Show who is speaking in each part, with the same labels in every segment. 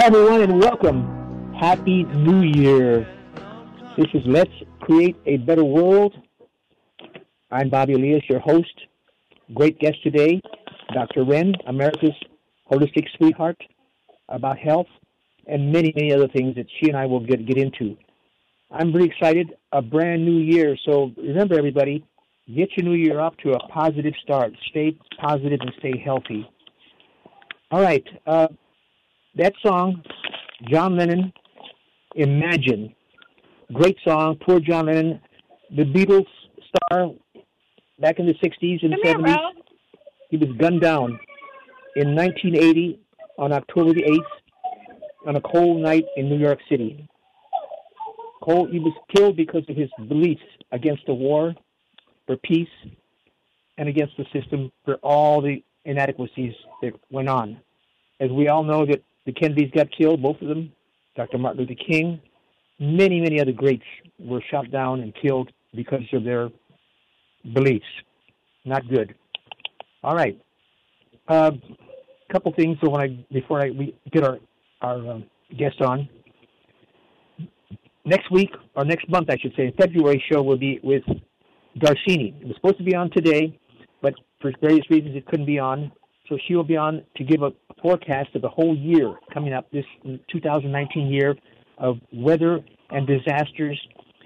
Speaker 1: Hi, everyone, and welcome. Happy New Year. This is Let's Create a Better World. I'm Bobby Elias, your host. Great guest today, Dr. Ren, America's holistic sweetheart, about health and many, many other things that she and I will get, get into. I'm really excited. A brand new year. So remember, everybody, get your new year off to a positive start. Stay positive and stay healthy. All right. Uh, that song, John Lennon, Imagine. Great song. Poor John Lennon, the Beatles star back in the 60s and
Speaker 2: Come
Speaker 1: 70s.
Speaker 2: bro.
Speaker 1: He was gunned down in 1980 on October the 8th on a cold night in New York City. Cold, he was killed because of his beliefs against the war, for peace, and against the system for all the inadequacies that went on. As we all know that the Kennedys got killed, both of them, Dr. Martin Luther King, many, many other greats were shot down and killed because of their beliefs. Not good. All right. A uh, couple things so when I before I we get our our um, guest on. Next week or next month, I should say, February show will be with Darshini. It was supposed to be on today, but for various reasons it couldn't be on. So she will be on to give a forecast of the whole year coming up this 2019 year of weather and disasters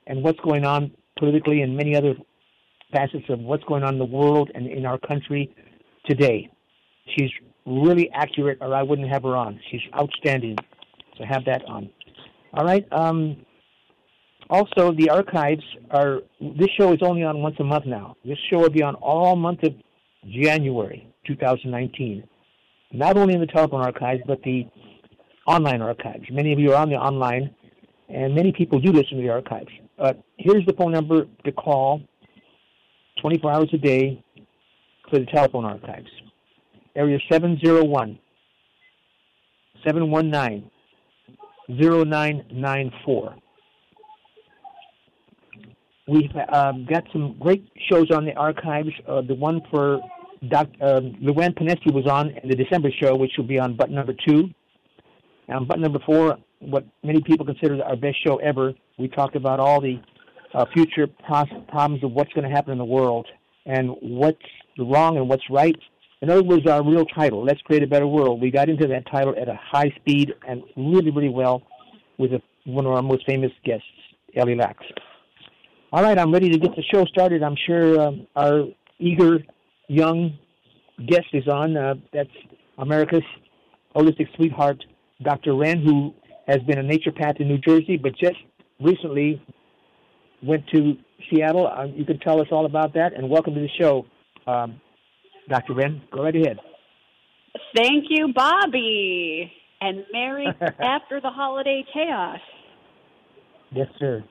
Speaker 1: and what's going on politically and many other facets of what's going on in the world and in our country today. She's really accurate, or I wouldn't have her on. She's outstanding. So have that on. All right. Um, also, the archives are. This show is only on once a month now. This show will be on all month of January 2019. Not only in the telephone archives, but the online archives. Many of you are on the online, and many people do listen to the archives. Uh, here's the phone number to call 24 hours a day for the telephone archives. Area 701 719 0994. We've um, got some great shows on the archives. Uh, the one for Doc, um, Luann Pineski was on in the December show, which will be on button number two. And button number four, what many people consider our best show ever, we talked about all the uh, future pros- problems of what's going to happen in the world and what's wrong and what's right. In other words, our real title, Let's Create a Better World. We got into that title at a high speed and really, really well with a, one of our most famous guests, Ellie Lax. All right, I'm ready to get the show started. I'm sure um, our eager young guest is on. Uh, that's America's holistic sweetheart, Dr. Ren, who has been a naturopath in New Jersey, but just recently went to Seattle. Uh, you can tell us all about that. And welcome to the show, um, Dr. Ren. Go right ahead.
Speaker 2: Thank you, Bobby. And Merry after the holiday chaos.
Speaker 1: Yes, sir.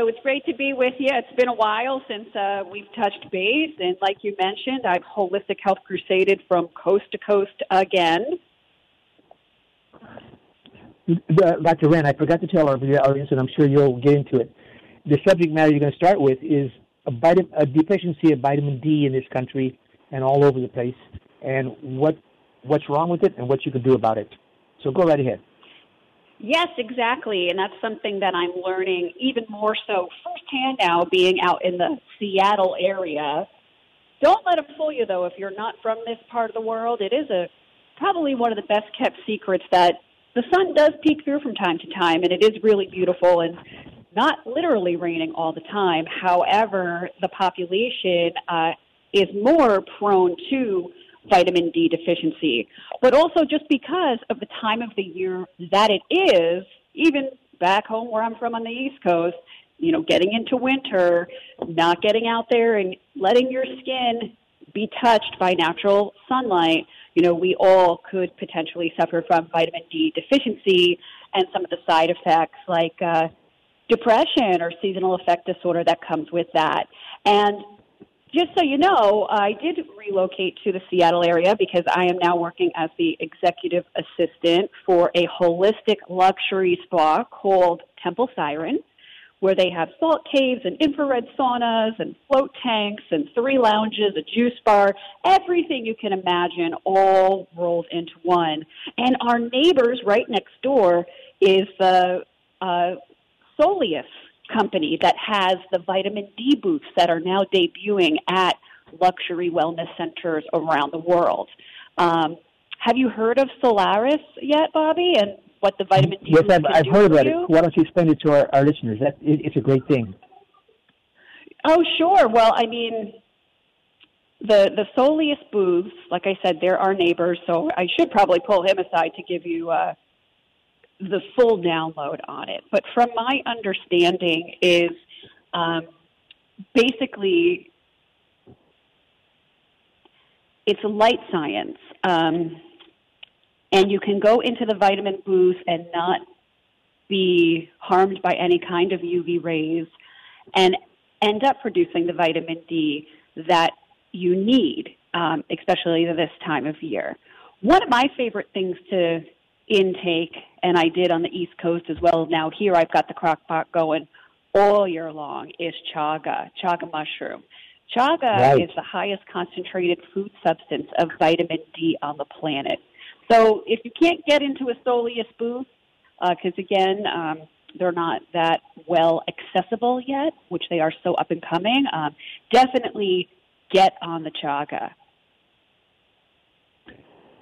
Speaker 2: So it's great to be with you. It's been a while since uh, we've touched base. And like you mentioned, I've holistic health crusaded from coast to coast again.
Speaker 1: Uh, Dr. Ren, I forgot to tell our audience, and I'm sure you'll get into it. The subject matter you're going to start with is a, vitamin, a deficiency of vitamin D in this country and all over the place, and what what's wrong with it and what you can do about it. So go right ahead.
Speaker 2: Yes, exactly. And that's something that I'm learning even more so firsthand now, being out in the Seattle area. Don't let them fool you, though. If you're not from this part of the world, it is a probably one of the best kept secrets that the sun does peek through from time to time, and it is really beautiful and not literally raining all the time. However, the population uh, is more prone to vitamin D deficiency, but also just because of the time of the year that it is, even back home where I'm from on the East Coast, you know, getting into winter, not getting out there and letting your skin be touched by natural sunlight, you know, we all could potentially suffer from vitamin D deficiency and some of the side effects like uh, depression or seasonal affect disorder that comes with that. And just so you know, I did relocate to the Seattle area because I am now working as the executive assistant for a holistic luxury spa called Temple Siren where they have salt caves and infrared saunas and float tanks and three lounges, a juice bar, everything you can imagine all rolled into one. And our neighbors right next door is the uh, Solius company that has the vitamin D booths that are now debuting at luxury wellness centers around the world. Um, have you heard of Solaris yet, Bobby? And what the vitamin D
Speaker 1: yes, I've, I've heard about
Speaker 2: you?
Speaker 1: it. Why don't you explain it to our, our listeners? That it, it's a great thing.
Speaker 2: Oh, sure. Well, I mean, the the Solius booths, like I said, they're our neighbors, so I should probably pull him aside to give you uh, the full download on it. But from my understanding, is um, basically it's a light science. Um, and you can go into the vitamin booth and not be harmed by any kind of UV rays and end up producing the vitamin D that you need, um, especially this time of year. One of my favorite things to intake, and I did on the East Coast as well. Now here I've got the crock pot going all year long is chaga, chaga mushroom. Chaga
Speaker 1: right.
Speaker 2: is the highest concentrated food substance of vitamin D on the planet. So if you can't get into a Solius booth, because uh, again, um, they're not that well accessible yet, which they are so up and coming, um, definitely get on the chaga.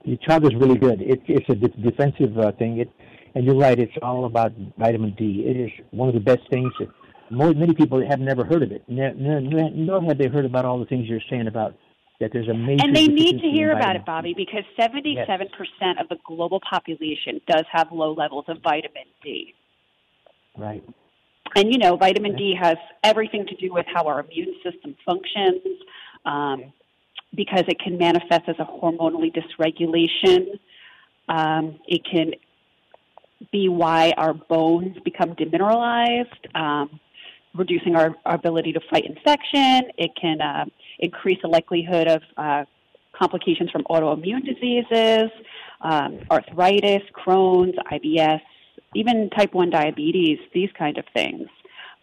Speaker 1: The chaga is really good. It, it's a defensive uh, thing. It, and you're right. It's all about vitamin D. It is one of the best things. That more, many people have never heard of it. Nor have they heard about all the things you're saying about that there's a major
Speaker 2: and they need to hear about it, Bobby, because 77% yes. of the global population does have low levels of vitamin D.
Speaker 1: Right.
Speaker 2: And you know, vitamin D has everything to do with how our immune system functions, um, because it can manifest as a hormonally dysregulation. Um, it can be why our bones become demineralized, um, reducing our, our, ability to fight infection. It can uh, increase the likelihood of uh, complications from autoimmune diseases, um, arthritis, Crohn's, IBS, even type 1 diabetes, these kind of things.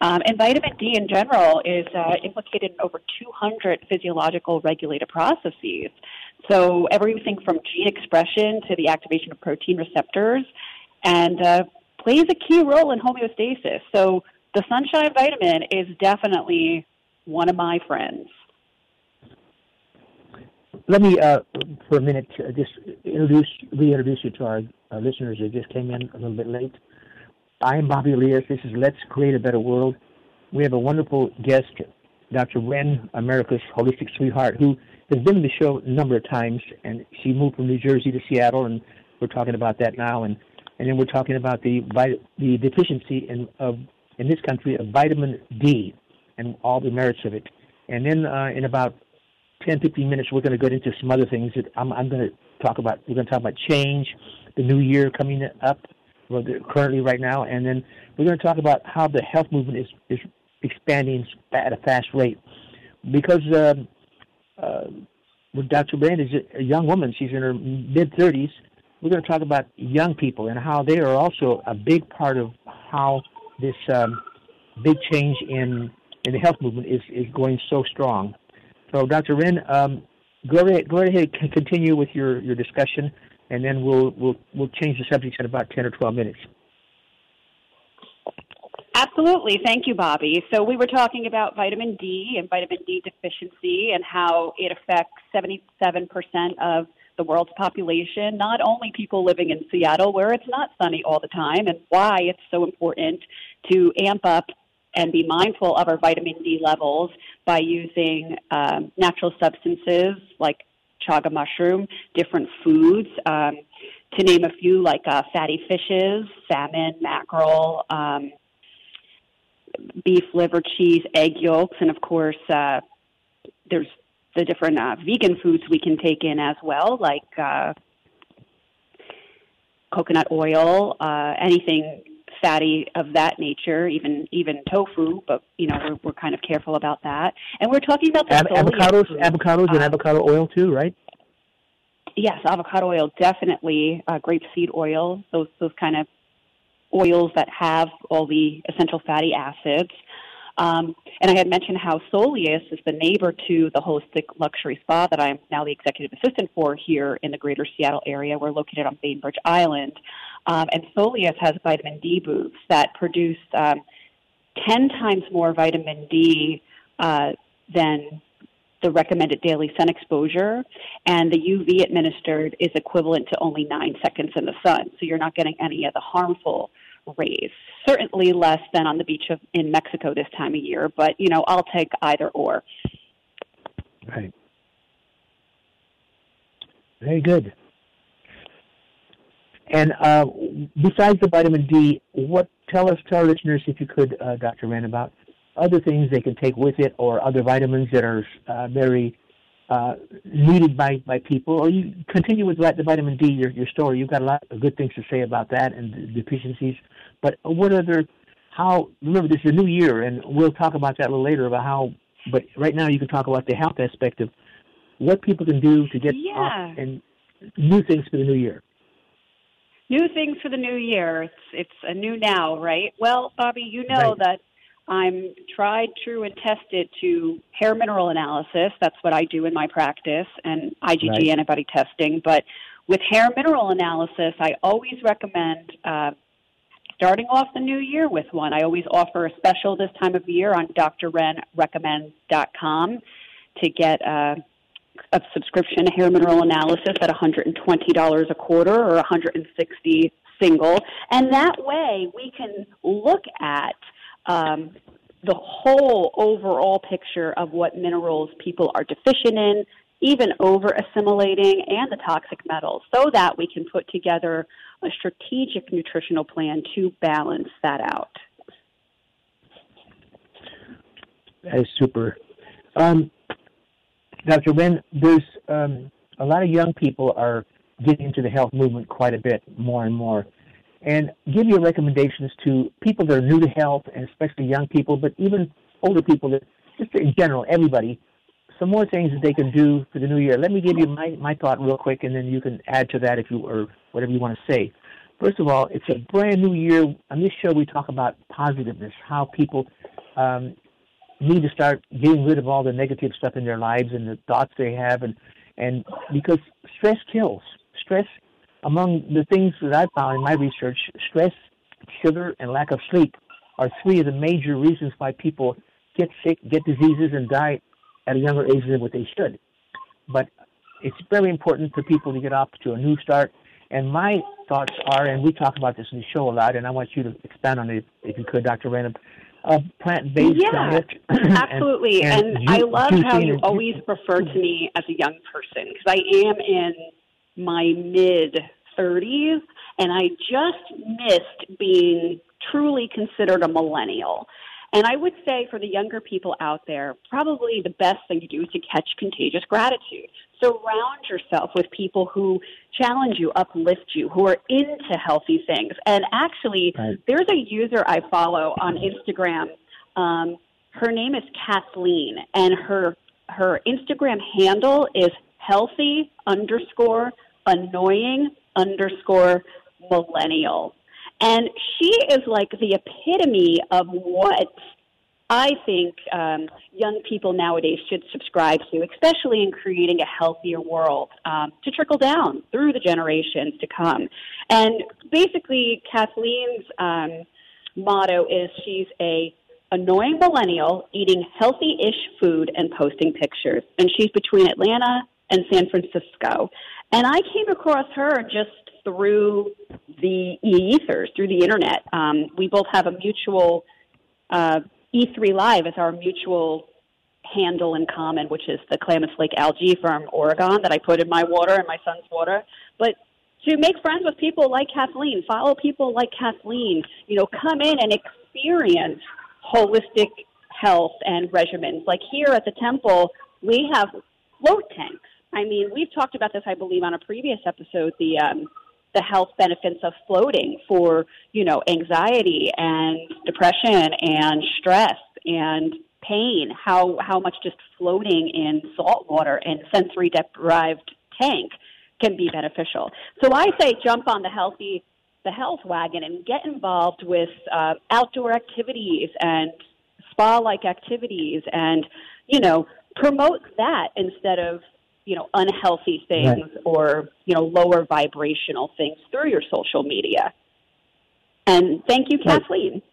Speaker 2: Um, and vitamin D in general is uh, implicated in over 200 physiological regulated processes. So everything from gene expression to the activation of protein receptors, and uh, plays a key role in homeostasis. So the sunshine vitamin is definitely one of my friends
Speaker 1: let me, uh, for a minute, uh, just introduce, reintroduce you to our, our listeners that just came in a little bit late. I am Bobby Elias. This is Let's Create a Better World. We have a wonderful guest, Dr. Ren, America's holistic sweetheart, who has been in the show a number of times, and she moved from New Jersey to Seattle, and we're talking about that now. And, and then we're talking about the the deficiency in of in this country of vitamin D and all the merits of it. And then uh, in about 10, 15 minutes, we're going to get into some other things that I'm, I'm going to talk about. We're going to talk about change, the new year coming up, currently right now, and then we're going to talk about how the health movement is, is expanding at a fast rate. Because um, uh, Dr. Ren is a young woman, she's in her mid 30s. We're going to talk about young people and how they are also a big part of how this um, big change in in the health movement is, is going so strong. So, Dr. Ren, um, go ahead, go ahead and continue with your, your discussion, and then we'll, we'll, we'll change the subject in about 10 or 12 minutes.
Speaker 2: Absolutely. Thank you, Bobby. So, we were talking about vitamin D and vitamin D deficiency and how it affects 77% of the world's population, not only people living in Seattle where it's not sunny all the time, and why it's so important to amp up and be mindful of our vitamin D levels by using um, natural substances like chaga mushroom, different foods um, to name a few, like uh, fatty fishes, salmon, mackerel, um, beef liver, cheese, egg yolks, and of course, uh, there's the different uh, vegan foods we can take in as well, like uh, coconut oil, uh, anything fatty of that nature, even even tofu. But you know, we're we're kind of careful about that. And we're talking about the
Speaker 1: Av- avocados,
Speaker 2: food.
Speaker 1: avocados, and
Speaker 2: Uh,
Speaker 1: avocado oil too, right?
Speaker 2: Yes, avocado oil definitely. Uh, grapeseed oil, those those kind of oils that have all the essential fatty acids. Um, and I had mentioned how Solius is the neighbor to the holistic luxury spa that I'm now the executive assistant for here in the greater Seattle area. We're located on Bainbridge Island. Um, and Solius has vitamin D booths that produce um, 10 times more vitamin D uh, than the recommended daily sun exposure. And the UV administered is equivalent to only nine seconds in the sun. So you're not getting any of the harmful rays. Certainly less than on the beach of, in Mexico this time of year, but you know, I'll take either or.
Speaker 1: Right. Very good. And uh, besides the vitamin D, what tell us, tell our listeners, if you could, uh, Dr. Wren, about other things they can take with it, or other vitamins that are uh, very uh, needed by, by people. Or you continue with the vitamin D, your your story. You've got a lot of good things to say about that and the deficiencies. But what other? How remember this is a new year, and we'll talk about that a little later about how. But right now, you can talk about the health aspect of what people can do to get
Speaker 2: Yeah.
Speaker 1: off and new things for the new year.
Speaker 2: New things for the new year. It's it's a new now, right? Well, Bobby, you know
Speaker 1: Right.
Speaker 2: that I'm tried, true, and tested to hair mineral analysis. That's what I do in my practice, and IgG
Speaker 1: Right.
Speaker 2: antibody testing. But with hair mineral analysis, I always recommend uh, starting off the new year with one. I always offer a special this time of year on drrenrecommends.com to get uh, a subscription hair mineral analysis at $120 a quarter or 160 single and that way we can look at um, the whole overall picture of what minerals people are deficient in even over assimilating and the toxic metals so that we can put together a strategic nutritional plan to balance that out
Speaker 1: That is super. Um, Dr. Ren, there's um, a lot of young people are getting into the health movement quite a bit more and more. And give your recommendations to people that are new to health, and especially young people, but even older people, that just in general, everybody, some more things that they can do for the new year. Let me give you my, my thought real quick, and then you can add to that if you or whatever you want to say. First of all, it's a brand new year. On this show, we talk about positiveness, how people um, need to start getting rid of all the negative stuff in their lives and the thoughts they have, and and because stress kills. Stress, among the things that I've found in my research, stress, sugar, and lack of sleep are three of the major reasons why people get sick, get diseases, and die at a younger age than what they should. But it's very important for people to get off to a new start. And my thoughts are, and we talk about this in the show a lot, and I want you to expand on it if you could, Dr. Random. A plant-based
Speaker 2: Yeah,
Speaker 1: diet.
Speaker 2: Absolutely. And,
Speaker 1: and
Speaker 2: I
Speaker 1: ju-
Speaker 2: love how you
Speaker 1: and-
Speaker 2: always refer to me as a young person because I am in my mid 30s and I just missed being truly considered a millennial. And I would say for the younger people out there, probably the best thing to do is to catch contagious gratitude. Surround yourself with people who challenge you, uplift you, who are into healthy things. And actually,
Speaker 1: Right.
Speaker 2: there's a user I follow on Instagram. Um, her name is Kathleen, and her her Instagram handle is healthy underscore annoying underscore millennial. And she is like the epitome of what I think um, young people nowadays should subscribe to, especially in creating a healthier world um, to trickle down through the generations to come. And basically, Kathleen's um, motto is she's a annoying millennial eating healthy-ish food and posting pictures. And she's between Atlanta and San Francisco. And I came across her just through the ethers, through the internet. Um, we both have a mutual uh, E3 Live is our mutual handle in common, which is the Klamath Lake algae from Oregon that I put in my water and my son's water. But to make friends with people like Kathleen, follow people like Kathleen, you know, come in and experience holistic health and regimens. Like here at the temple, we have float tanks. I mean, we've talked about this, I believe, on a previous episode. The um, the health benefits of floating for you know anxiety and depression and stress and pain. How how much just floating in salt water and sensory deprived tank can be beneficial. So I say jump on the healthy the health wagon and get involved with uh, outdoor activities and spa like activities and you know promote that instead of you know unhealthy things right. or you know lower vibrational things through your social media. And thank you kathleen.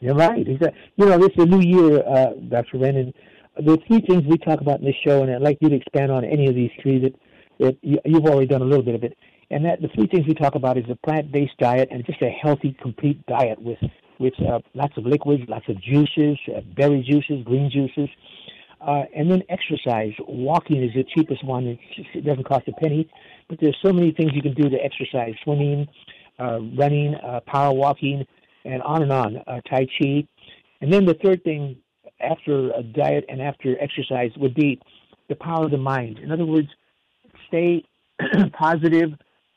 Speaker 1: You're right you know this is a new year uh, dr Wren, and the three things we talk about in this show and i'd like you to expand on any of these three that, that you, you've already done a little bit of it. And that the three things we talk about is a plant-based diet and just a healthy, complete diet with with uh, lots of liquids, lots of juices, uh, berry juices, green juices, uh, and then exercise. Walking is the cheapest one. It, doesn't cost a penny, but there's so many things you can do to exercise: swimming, uh, running, uh, power walking, and on and on. Uh, tai chi, and then the third thing after a diet and after exercise would be the power of the mind. In other words, stay positive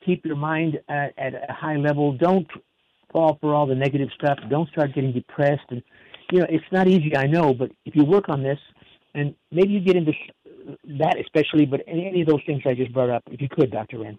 Speaker 1: keep your mind at, at a high level. Don't fall for all the negative stuff. Don't start getting depressed. And you know, it's not easy, I know, but if you work on this, and maybe you get into that especially, but any of those things I just brought up, if you could, Dr. Wren.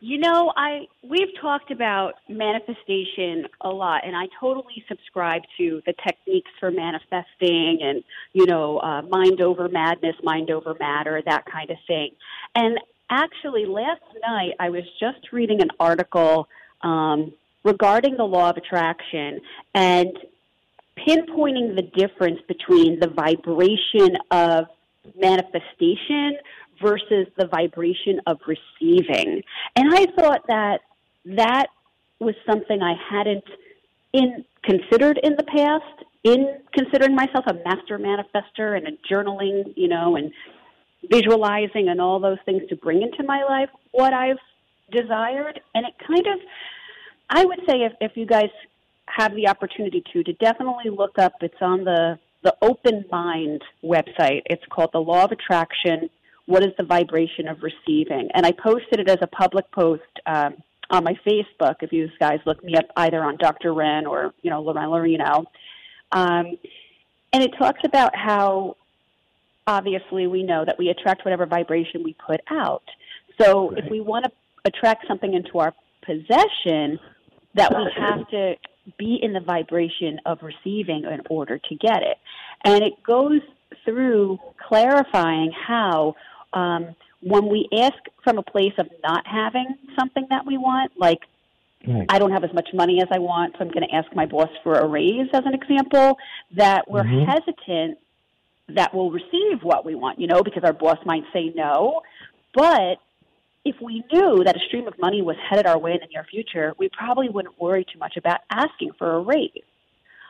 Speaker 2: You know, I we've talked about manifestation a lot, and I totally subscribe to the techniques for manifesting, and you know, uh, mind over madness, mind over matter, that kind of thing. And actually, last night I was just reading an article um, regarding the law of attraction and pinpointing the difference between the vibration of manifestation versus the vibration of receiving. And I thought that that was something I hadn't in considered in the past in considering myself a master manifester and a journaling, you know, and visualizing and all those things to bring into my life what I've desired. And it kind of, I would say, if, if you guys have the opportunity to, to definitely look up, it's on the, the Open Mind website. It's called The Law of Attraction What is the Vibration of Receiving? And I posted it as a public post. Um, on my Facebook, if you guys look me up either on Dr. Wren or, you know, Loren Laurino. Um, and it talks about how obviously we know that we attract whatever vibration we put out. So right. if we want to attract something into our possession, that we have to be in the vibration of receiving in order to get it. And it goes through clarifying how um, when we ask from a place of not having something that we want, like Right. I don't have as much money as I want, so I'm going to ask my boss for a raise, as an example, that we're mm-hmm. hesitant that we'll receive what we want, you know, because our boss might say no. But if we knew that a stream of money was headed our way in the near future, we probably wouldn't worry too much about asking for a raise.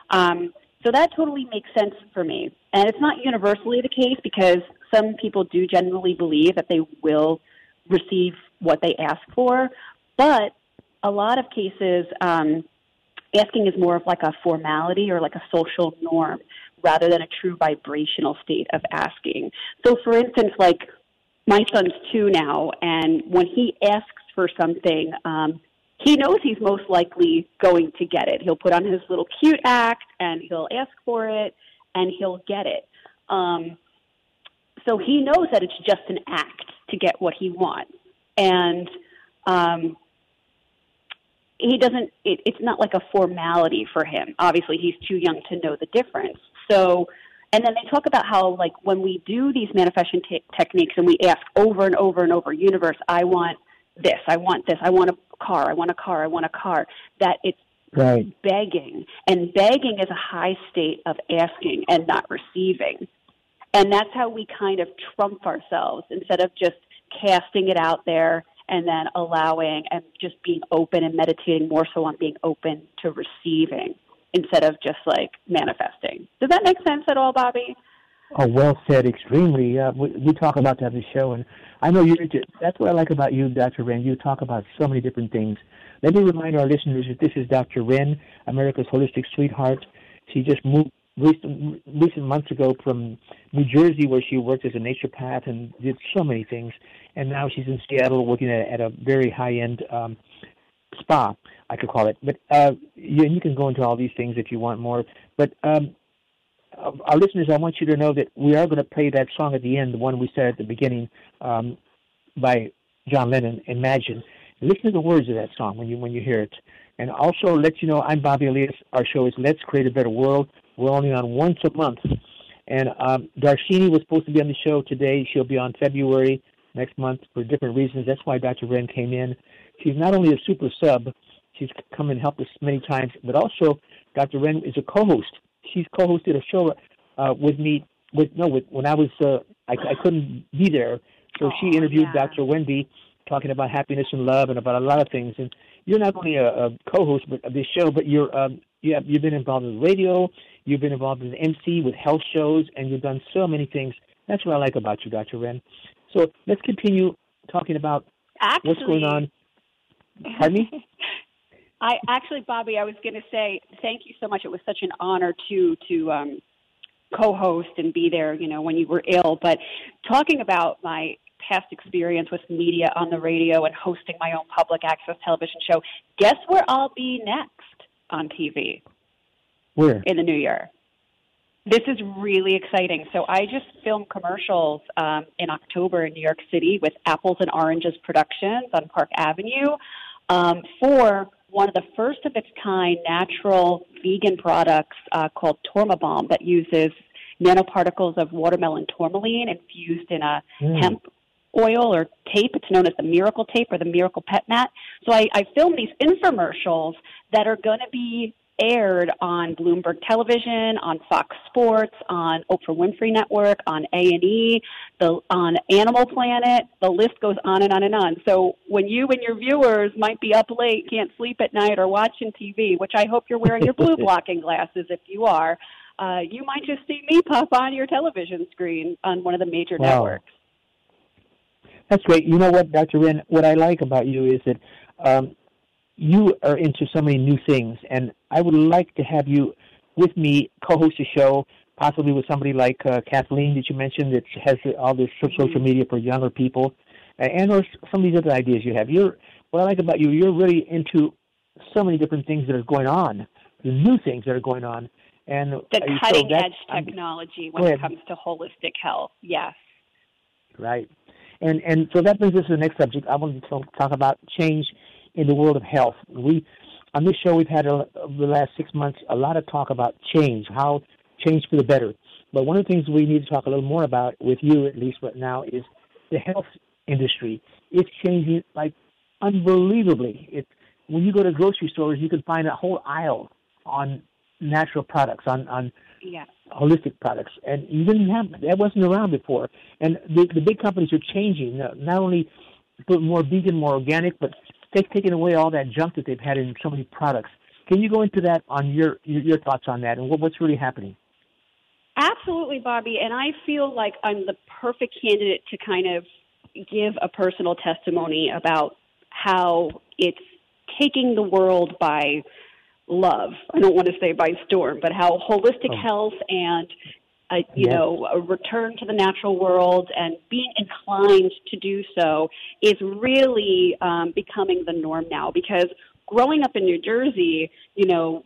Speaker 2: Um, so that totally makes sense for me. And it's not universally the case because some people do generally believe that they will receive what they ask for. But a lot of cases, um, asking is more of like a formality or like a social norm rather than a true vibrational state of asking. So, for instance, like my son's two now, and when he asks for something, um, he knows he's most likely going to get it. He'll put on his little cute act and he'll ask for it and he'll get it. Um, so he knows that it's just an act to get what he wants. And um, he doesn't, it, it's not like a formality for him. Obviously, he's too young to know the difference. So, and then they talk about how, like, when we do these manifestation t- techniques and we ask over and over and over, universe, I want this, I want this, I want a car, I want a car, I want a car, that it's right. begging. And begging is a high state of asking and not receiving. And that's how we kind of trump ourselves instead of just casting it out there and then allowing and just being open and meditating more so on being open to receiving instead of just like manifesting. Does that make sense at all, Bobby?
Speaker 1: Oh, well said. Extremely. Uh, we, we talk about that on the show, and I know you. That's what I like about you, Dr. Ren. You talk about so many different things. Let me remind our listeners that this is Dr. Ren, America's holistic sweetheart. She just moved recent, recent months ago from New Jersey, where she worked as a naturopath and did so many things, and now she's in Seattle working at, at a very high-end um, spa, I could call it. But uh, you, you can go into all these things if you want more. But um, our listeners, I want you to know that we are going to play that song at the end, the one we said at the beginning, um, by John Lennon, "Imagine." Listen to the words of that song when you when you hear it. And also let you know I'm Bobby Elias. Our show is Let's Create a Better World. We're only on once a month. And um, Darshini was supposed to be on the show today. She'll be on February next month for different reasons. That's why Dr. Wren came in. She's not only a super sub, she's come and helped us many times, but also Dr. Ren is a co-host. She's co-hosted a show uh, with me. With no, with when I was uh, I, I couldn't be there, so
Speaker 2: Oh,
Speaker 1: she interviewed
Speaker 2: yeah.
Speaker 1: Dr. Wendy talking about happiness and love and about a lot of things. And you're not only a, a co-host of this show, but you're um, you have, you've been involved in radio, you've been involved in MC with health shows, and you've done so many things. That's what I like about you, Dr. Ren. So let's continue talking about
Speaker 2: Actually,
Speaker 1: what's going on. Pardon me?
Speaker 2: I actually, Bobby, I was going to say thank you so much. It was such an honor to to um, co-host and be there. You know, when you were ill. But talking about my past experience with media on the radio and hosting my own public access television show, guess where I'll be next on TV
Speaker 1: Where?
Speaker 2: in the new year? This is really exciting. So I just filmed commercials um, in October in New York City with Apples and Oranges Productions on Park Avenue um, for one of the first of its kind natural vegan products uh, called Tormabomb that uses nanoparticles of watermelon tourmaline infused in a
Speaker 1: Mm.
Speaker 2: hemp oil or tape. It's known as the Miracle Tape or the Miracle Pet Mat. So I, I filmed these infomercials that are going to be aired on Bloomberg Television, on Fox Sports, on Oprah Winfrey Network, on A and E, the on Animal Planet. The list goes on and on and on. So when you and your viewers might be up late, can't sleep at night, or watching TV, which I hope you're wearing your blue blocking glasses if you are. Uh, you might just see me pop on your television screen on one of the major
Speaker 1: Wow.
Speaker 2: networks.
Speaker 1: That's great. You know what, Dr. Ren, what I like about you is that um, you are into so many new things, and I would like to have you with me co-host a show, possibly with somebody like uh, Kathleen that you mentioned that has all this social media for younger people, and or some of these other ideas you have. You're what I like about you. You're really into so many different things that are going on, the new things that are going on, and
Speaker 2: The
Speaker 1: so
Speaker 2: cutting
Speaker 1: that's-
Speaker 2: edge
Speaker 1: I'm-
Speaker 2: technology when it comes to holistic health. Yes.
Speaker 1: Right. And and so that brings us to the next subject. I want to talk about change in the world of health. We on this show we've had a, over the last six months a lot of talk about change, how change for the better. But one of the things we need to talk a little more about with you, at least right now, is the health industry. It's changing like unbelievably. It when you go to grocery stores, you can find a whole aisle on natural products, on on
Speaker 2: Yeah.
Speaker 1: holistic products, and you didn't have that wasn't around before. And the the big companies are changing, uh, not only put more vegan, more organic, but take, taking away all that junk that they've had in so many products. Can you go into that on your your, your thoughts on that and what, what's really happening?
Speaker 2: Absolutely, Bobby. And I feel like I'm the perfect candidate to kind of give a personal testimony about how it's taking the world by love. I don't want to say by storm, but how holistic
Speaker 1: Oh.
Speaker 2: health and a, you
Speaker 1: Yes.
Speaker 2: know a return to the natural world and being inclined to do so is really um, becoming the norm now. Because growing up in New Jersey, you know,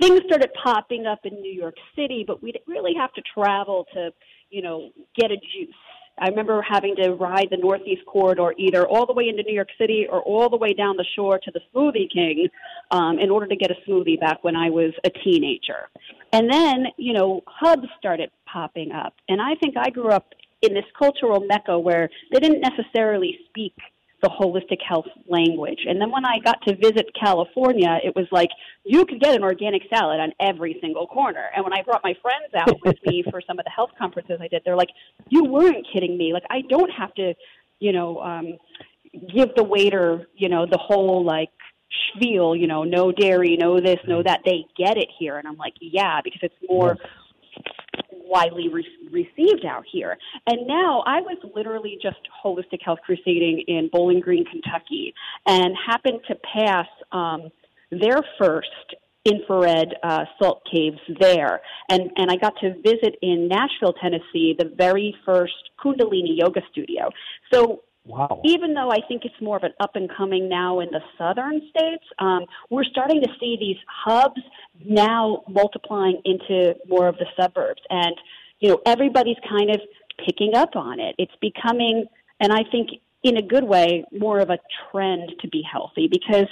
Speaker 2: things started popping up in New York City, but we didn't really have to travel to, you know, get a juice. I remember having to ride the Northeast Corridor either all the way into New York City or all the way down the shore to the Smoothie King um, in order to get a smoothie back when I was a teenager. And then, you know, hubs started popping up. And I think I grew up in this cultural mecca where they didn't necessarily speak the holistic health language. And then when I got to visit California, it was like you could get an organic salad on every single corner. And when I brought my friends out with me for some of the health conferences I did, they're like, "You weren't kidding me! Like I don't have to, you know, um, give the waiter, you know, the whole like." spiel, you know, no dairy, no this, no that. They get it here, and I'm like, yeah, because it's more widely re- received out here. And now I was literally just holistic health crusading in Bowling Green, Kentucky, and happened to pass um, their first infrared uh, salt caves there. And, and I got to visit in Nashville, Tennessee, the very first Kundalini yoga studio. So
Speaker 1: Wow.
Speaker 2: even though I think it's more of an up and coming now in the southern states, um, we're starting to see these hubs now multiplying into more of the suburbs. And, you know, everybody's kind of picking up on it. It's becoming, and I think in a good way, more of a trend to be healthy because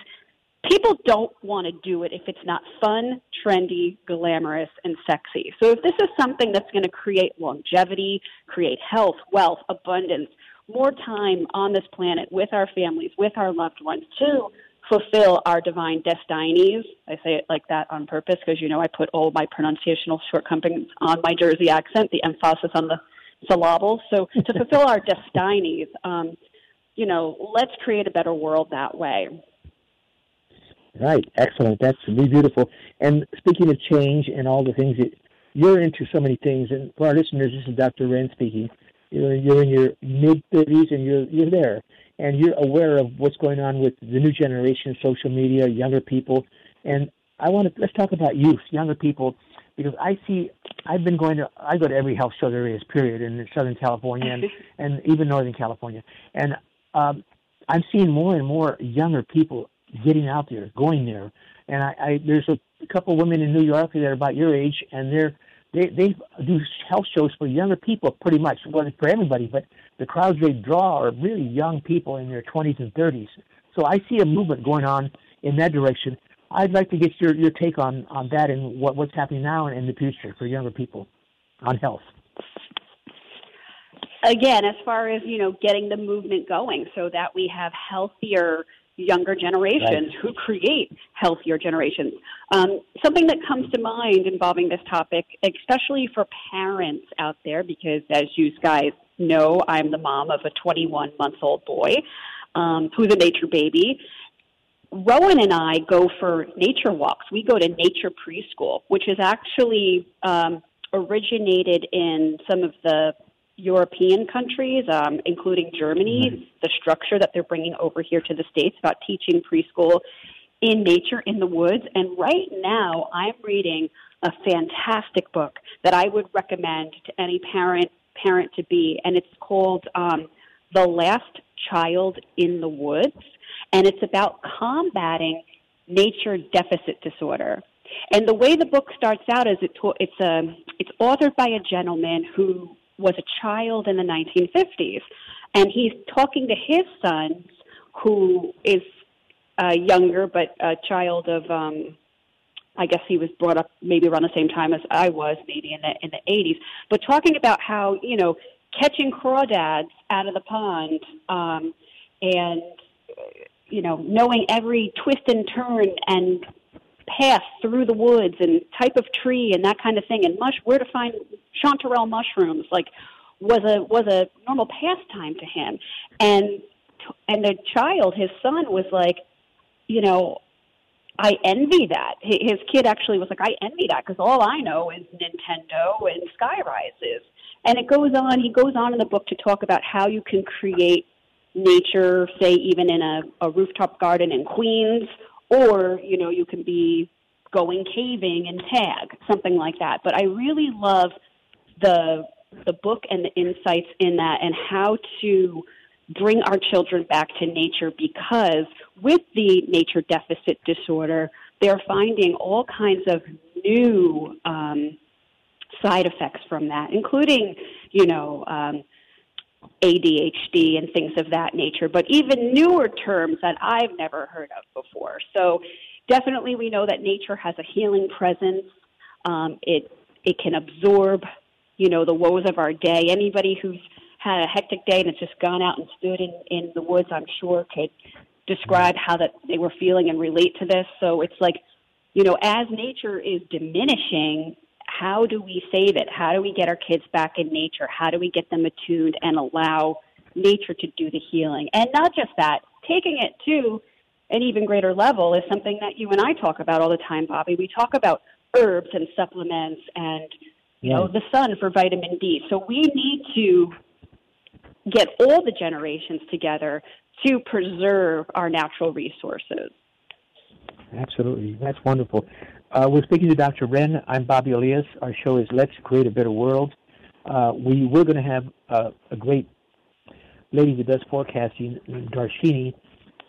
Speaker 2: people don't want to do it if it's not fun, trendy, glamorous, and sexy. So if this is something that's going to create longevity, create health, wealth, abundance, more time on this planet with our families, with our loved ones to fulfill our divine destinies. I say it like that on purpose because, you know, I put all my pronunciational shortcomings on my Jersey accent, the emphasis on the syllables. So to fulfill our destinies, um, you know, let's create a better world that way.
Speaker 1: Right. Excellent. That's really beautiful. And speaking of change and all the things that you're into so many things, and for our listeners, this is Dr. Ren speaking. You're, you're in your mid 30s and you're, you're there. And you're aware of what's going on with the new generation, social media, younger people. And I want to, let's talk about youth, younger people, because I see, I've been going to, I go to every health show there is, period, in Southern California and, and even Northern California. And um, I'm seeing more and more younger people getting out there, going there. And I, I there's a couple women in New York that are about your age, and they're they they do health shows for younger people, pretty much. Well, for everybody, but the crowds they draw are really young people in their 20s and 30s. So I see a movement going on in that direction. I'd like to get your your take on on that and what what's happening now and in the future for younger people on health.
Speaker 2: Again, as far as you know, getting the movement going so that we have healthier younger generations
Speaker 1: Right.
Speaker 2: who create healthier generations. Um, something that comes to mind involving this topic, especially for parents out there, because as you guys know, I'm the mom of a 21 month old boy um, who's a nature baby. Rowan and I go for nature walks. We go to nature preschool, which is actually um, originated in some of the European countries, um, including Germany, the structure that they're bringing over here to the States about teaching preschool in nature in the woods. And right now, I'm reading a fantastic book that I would recommend to any parent parent to be, and it's called um, "The Last Child in the Woods," and it's about combating nature deficit disorder. And the way the book starts out is it to, it's a it's authored by a gentleman who was a child in the 1950s, and he's talking to his sons, who is uh, younger but a child of, um, I guess he was brought up maybe around the same time as I was, maybe in the in the 80s. But talking about how you know catching crawdads out of the pond, um, and you know knowing every twist and turn and path through the woods and type of tree and that kind of thing and mush where to find chanterelle mushrooms like was a was a normal pastime to him and and the child his son was like you know I envy that. His kid actually was like, I envy that because all I know is Nintendo and Skyrises. And it goes on, he goes on in the book to talk about how you can create nature, say, even in a, a rooftop garden in Queens, or, you know, you can be going caving and Tag, something like that. But I really love the the book and the insights in that and how to bring our children back to nature because with the nature deficit disorder, they're finding all kinds of new um, side effects from that, including, you know, um, ADHD and things of that nature, but even newer terms that I've never heard of before. So definitely we know that nature has a healing presence. Um, it it can absorb, you know, the woes of our day. Anybody who's had a hectic day and has just gone out and stood in, in the woods, I'm sure could describe how that they were feeling and relate to this. So it's like, you know, as nature is diminishing, how do we save it? How do we get our kids back in nature? How do we get them attuned and allow nature to do the healing? And not just that, taking it to an even greater level is something that you and I talk about all the time, Bobby. We talk about herbs and supplements and you know, the sun for vitamin D. So we need to get all the generations together to preserve our natural resources.
Speaker 1: Absolutely. That's wonderful. Uh, we're speaking to Dr. Ren. I'm Bobby Elias. Our show is Let's Create a Better World. Uh, we we're going to have uh, a great lady that does forecasting, Darshini.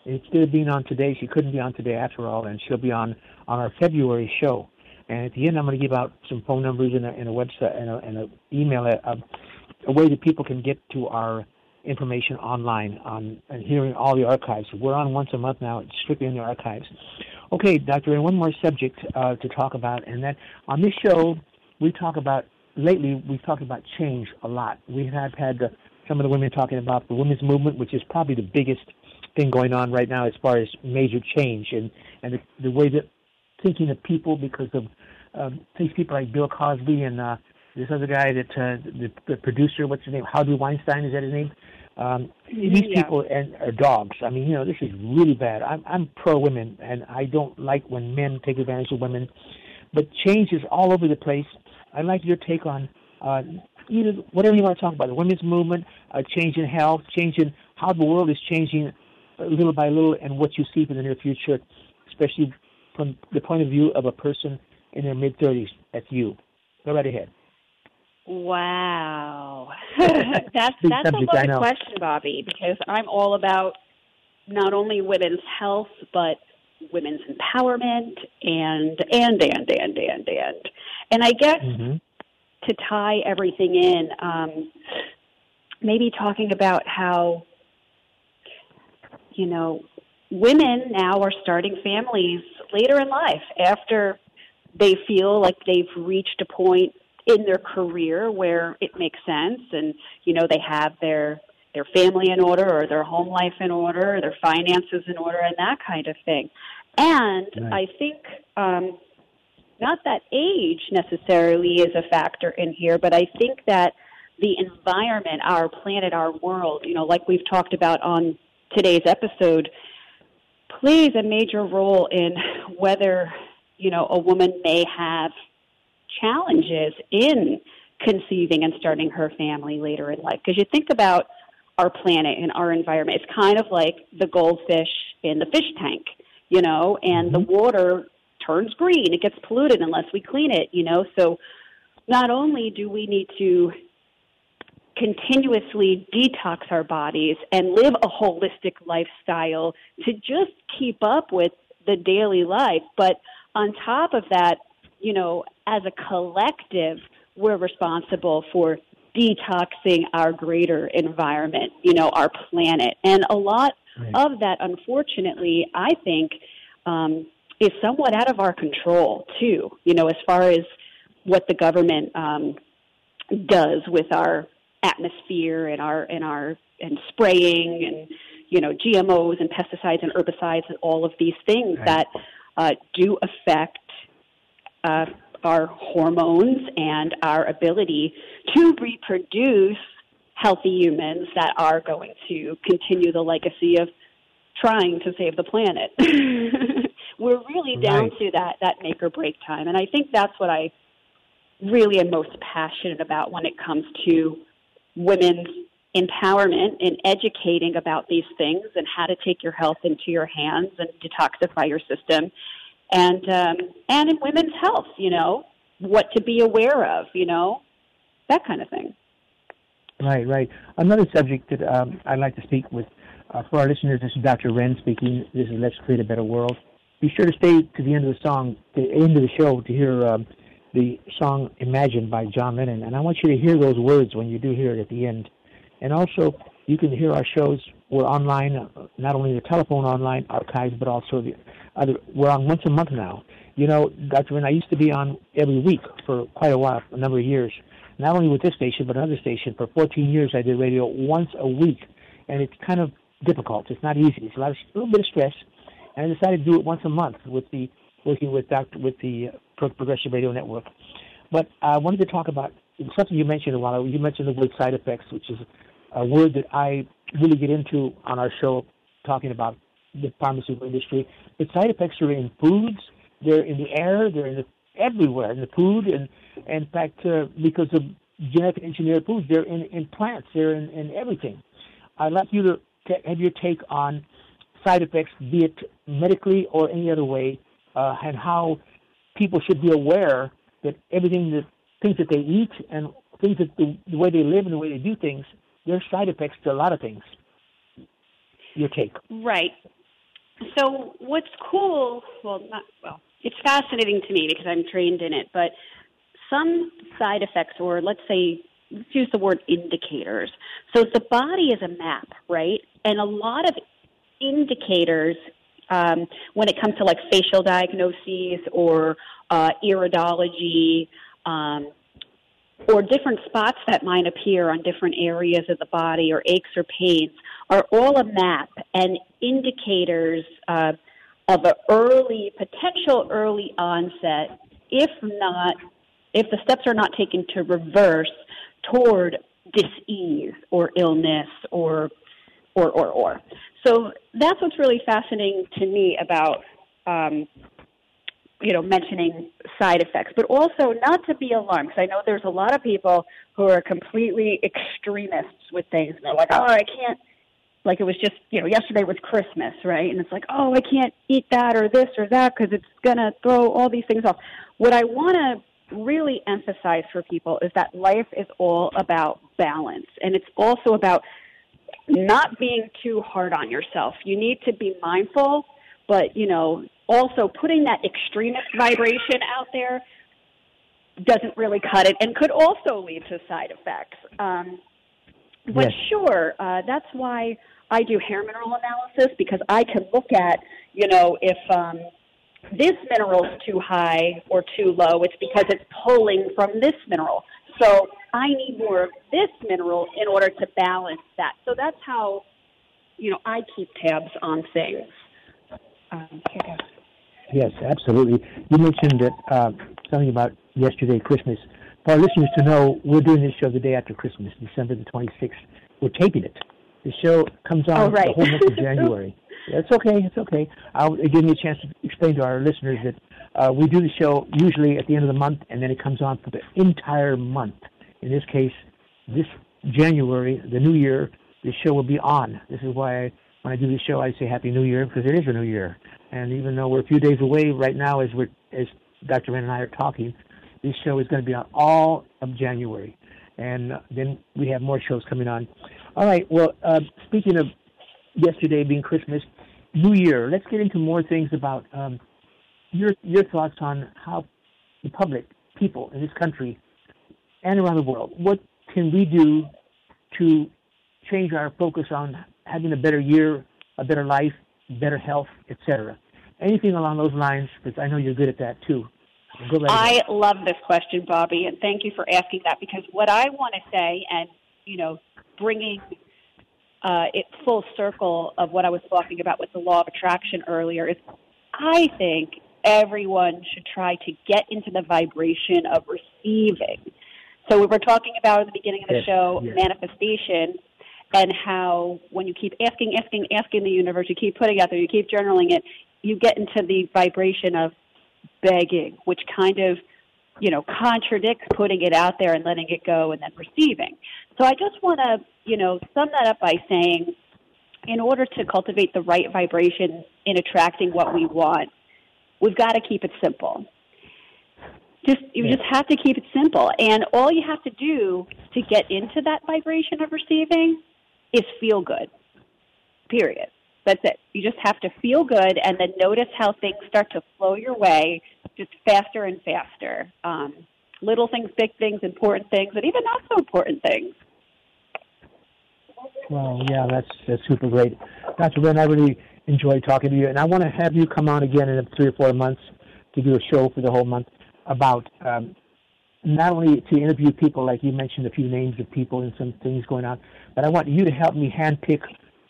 Speaker 1: Instead of being on today, she couldn't be on today after all, and she'll be on on our February show. And at the end, I'm going to give out some phone numbers and a, and a website and an a email, a, a way that people can get to our information online on and hearing all the archives. We're on once a month now. Strictly in the archives. Okay, Doctor, and one more subject uh, to talk about, and that on this show we talk about lately. We've talked about change a lot. We have had the, some of the women talking about the women's movement, which is probably the biggest thing going on right now as far as major change and and the, the way that thinking of people because of um, these people like Bill Cosby and uh, this other guy that uh, the, the producer, what's his name, Harvey Weinstein, is that his name? Um, these
Speaker 2: yeah.
Speaker 1: people and are dogs. I mean, you know, this is really bad. I'm I'm pro women, and I don't like when men take advantage of women. But change is all over the place. I'd like your take on uh, either whatever you want to talk about, the women's movement, uh, change in health, change in how the world is changing little by little, and what you see for the near future, especially from the point of view of a person in their mid 30s. That's you. Go right ahead.
Speaker 2: Wow, that's that's a
Speaker 1: subject, I
Speaker 2: loaded question, Bobby, because I'm all about not only women's health but women's empowerment and and and and and and. And I guess
Speaker 1: hmm
Speaker 2: to tie everything in, um, maybe talking about how you know women now are starting families later in life after they feel like they've reached a point in their career where it makes sense and you know they have their their family in order or their home life in order or their finances in order and that kind of thing and
Speaker 1: Right.
Speaker 2: i think um not that age necessarily is a factor in here but i think that the environment our planet our world you know like we've talked about on today's episode plays a major role in whether you know a woman may have challenges in conceiving and starting her family later in life because you think about our planet and our environment it's kind of like the goldfish in the fish tank you know and the mm-hmm. water turns green it gets polluted unless we clean it you know so not only do we need to continuously detox our bodies and live a holistic lifestyle to just keep up with the daily life. But on top of that, you know, as a collective, we're responsible for detoxing our greater environment, you know, our planet. And a lot
Speaker 1: Right.
Speaker 2: of that, unfortunately, I think, um, is somewhat out of our control, too, you know, as far as what the government um, does with our atmosphere and our and our and spraying and you know GMOs and pesticides and herbicides and all of these things
Speaker 1: Right.
Speaker 2: that uh, do affect uh, our hormones and our ability to reproduce healthy humans that are going to continue the legacy of trying to save the planet. We're really down
Speaker 1: Right.
Speaker 2: to that that make or break time, and I think that's what I really am most passionate about when it comes to women's empowerment and educating about these things and how to take your health into your hands and detoxify your system and um, and in women's health you know what to be aware of you know that kind of thing
Speaker 1: Right, right. Another subject that um, I'd like to speak with uh, for our listeners. This is Dr. Ren speaking. This is Let's Create a Better World. Be sure to stay to the end of the song, the end of the show, to hear um, the song "Imagine" by John Lennon. And I want you to hear those words when you do hear it at the end. And also, you can hear our shows. We're online, not only the telephone online archives, but also the other. We're on once a month now. You know, Dr. Ren, I used to be on every week for quite a while, a number of years. Not only with this station, but another station. For 14 years, I did radio once a week, and it's kind of difficult. It's not easy. It's a, lot of, a little bit of stress, and I decided to do it once a month with the working with Dr. with the uh, Progressive Radio Network. But I wanted to talk about something you mentioned a while ago. You mentioned the word side effects, which is a word that I really get into on our show, talking about the pharmaceutical industry. The side effects are in foods, they're in the air, they're in the, everywhere in the food, and In fact, uh, because of genetically engineered foods, they're in, in plants, they're in, in everything. I'd like you to t- have your take on side effects, be it medically or any other way, uh, and how people should be aware that everything that things that they eat and things that the, the way they live and the way they do things, there's side effects to a lot of things. Your take.
Speaker 2: Right. So what's cool? Well, not well. It's fascinating to me because I'm trained in it, but some side effects, or let's say, let's use the word indicators. So the body is a map, right? And a lot of indicators um, when it comes to like facial diagnoses or uh, iridology um, or different spots that might appear on different areas of the body or aches or pains are all a map and indicators uh, of an early potential early onset if not if the steps are not taken to reverse toward disease or illness or or or or. So that's what's really fascinating to me about um, you know mentioning side effects, but also not to be alarmed because I know there's a lot of people who are completely extremists with things. And they're like, oh, I can't. Like it was just you know yesterday was Christmas, right? And it's like, oh, I can't eat that or this or that because it's gonna throw all these things off. What I want to really emphasize for people is that life is all about balance, and it's also about not being too hard on yourself. You need to be mindful, but you know, also putting that extremist vibration out there doesn't really cut it and could also lead to side effects. Um, but
Speaker 1: Yes.
Speaker 2: sure, uh, that's why I do hair mineral analysis because I can look at, you know, if um, this mineral is too high or too low, it's because it's pulling from this mineral. So I need more of this mineral in order to balance that. So that's how, you know, I keep tabs on things. Um, here goes.
Speaker 1: Yes, absolutely. You mentioned that uh, something about yesterday, Christmas. For our listeners to know, we're doing this show the day after Christmas, December the 26th. We're taping it. The show comes on
Speaker 2: Oh, right.
Speaker 1: the whole month of January. It's okay. It's okay. I'll it gives me a chance to explain to our listeners that uh, we do the show usually at the end of the month, and then it comes on for the entire month. In this case, this January, the new year, the show will be on. This is why I, when I do the show, I say Happy New Year because it is a new year. And even though we're a few days away right now, as we're as Dr. Ren and I are talking, this show is going to be on all of January, and uh, then we have more shows coming on. All right. Well, uh, speaking of yesterday being Christmas, New Year, let's get into more things about um, your your thoughts on how the public, people in this country and around the world, what can we do to change our focus on having a better year, a better life, better health, etc. Anything along those lines? Because I know you're good at that too. Go right ahead.
Speaker 2: I love this question, Bobby, and thank you for asking that because what I want to say, and you know, bringing uh, it full circle of what I was talking about with the law of attraction earlier is, I think everyone should try to get into the vibration of receiving. So we were talking about at the beginning of the
Speaker 1: Yes,
Speaker 2: show
Speaker 1: yes.
Speaker 2: manifestation and how when you keep asking, asking, asking the universe, you keep putting out there, you keep journaling it, you get into the vibration of begging, which kind of, you know, contradicts putting it out there and letting it go and then receiving. So I just want to, you know, sum that up by saying, in order to cultivate the right vibration in attracting what we want, we've got to keep it simple. Just you
Speaker 1: Yeah.
Speaker 2: just have to keep it simple, and all you have to do to get into that vibration of receiving is feel good. Period. That's it. You just have to feel good, and then notice how things start to flow your way, just faster and faster. Um, little things, big things, important things, and even not so important things.
Speaker 1: Well, yeah, that's that's super great, Dr. Ben. I really enjoyed talking to you, and I want to have you come on again in three or four months to do a show for the whole month about um, not only to interview people like you mentioned a few names of people and some things going on, but I want you to help me handpick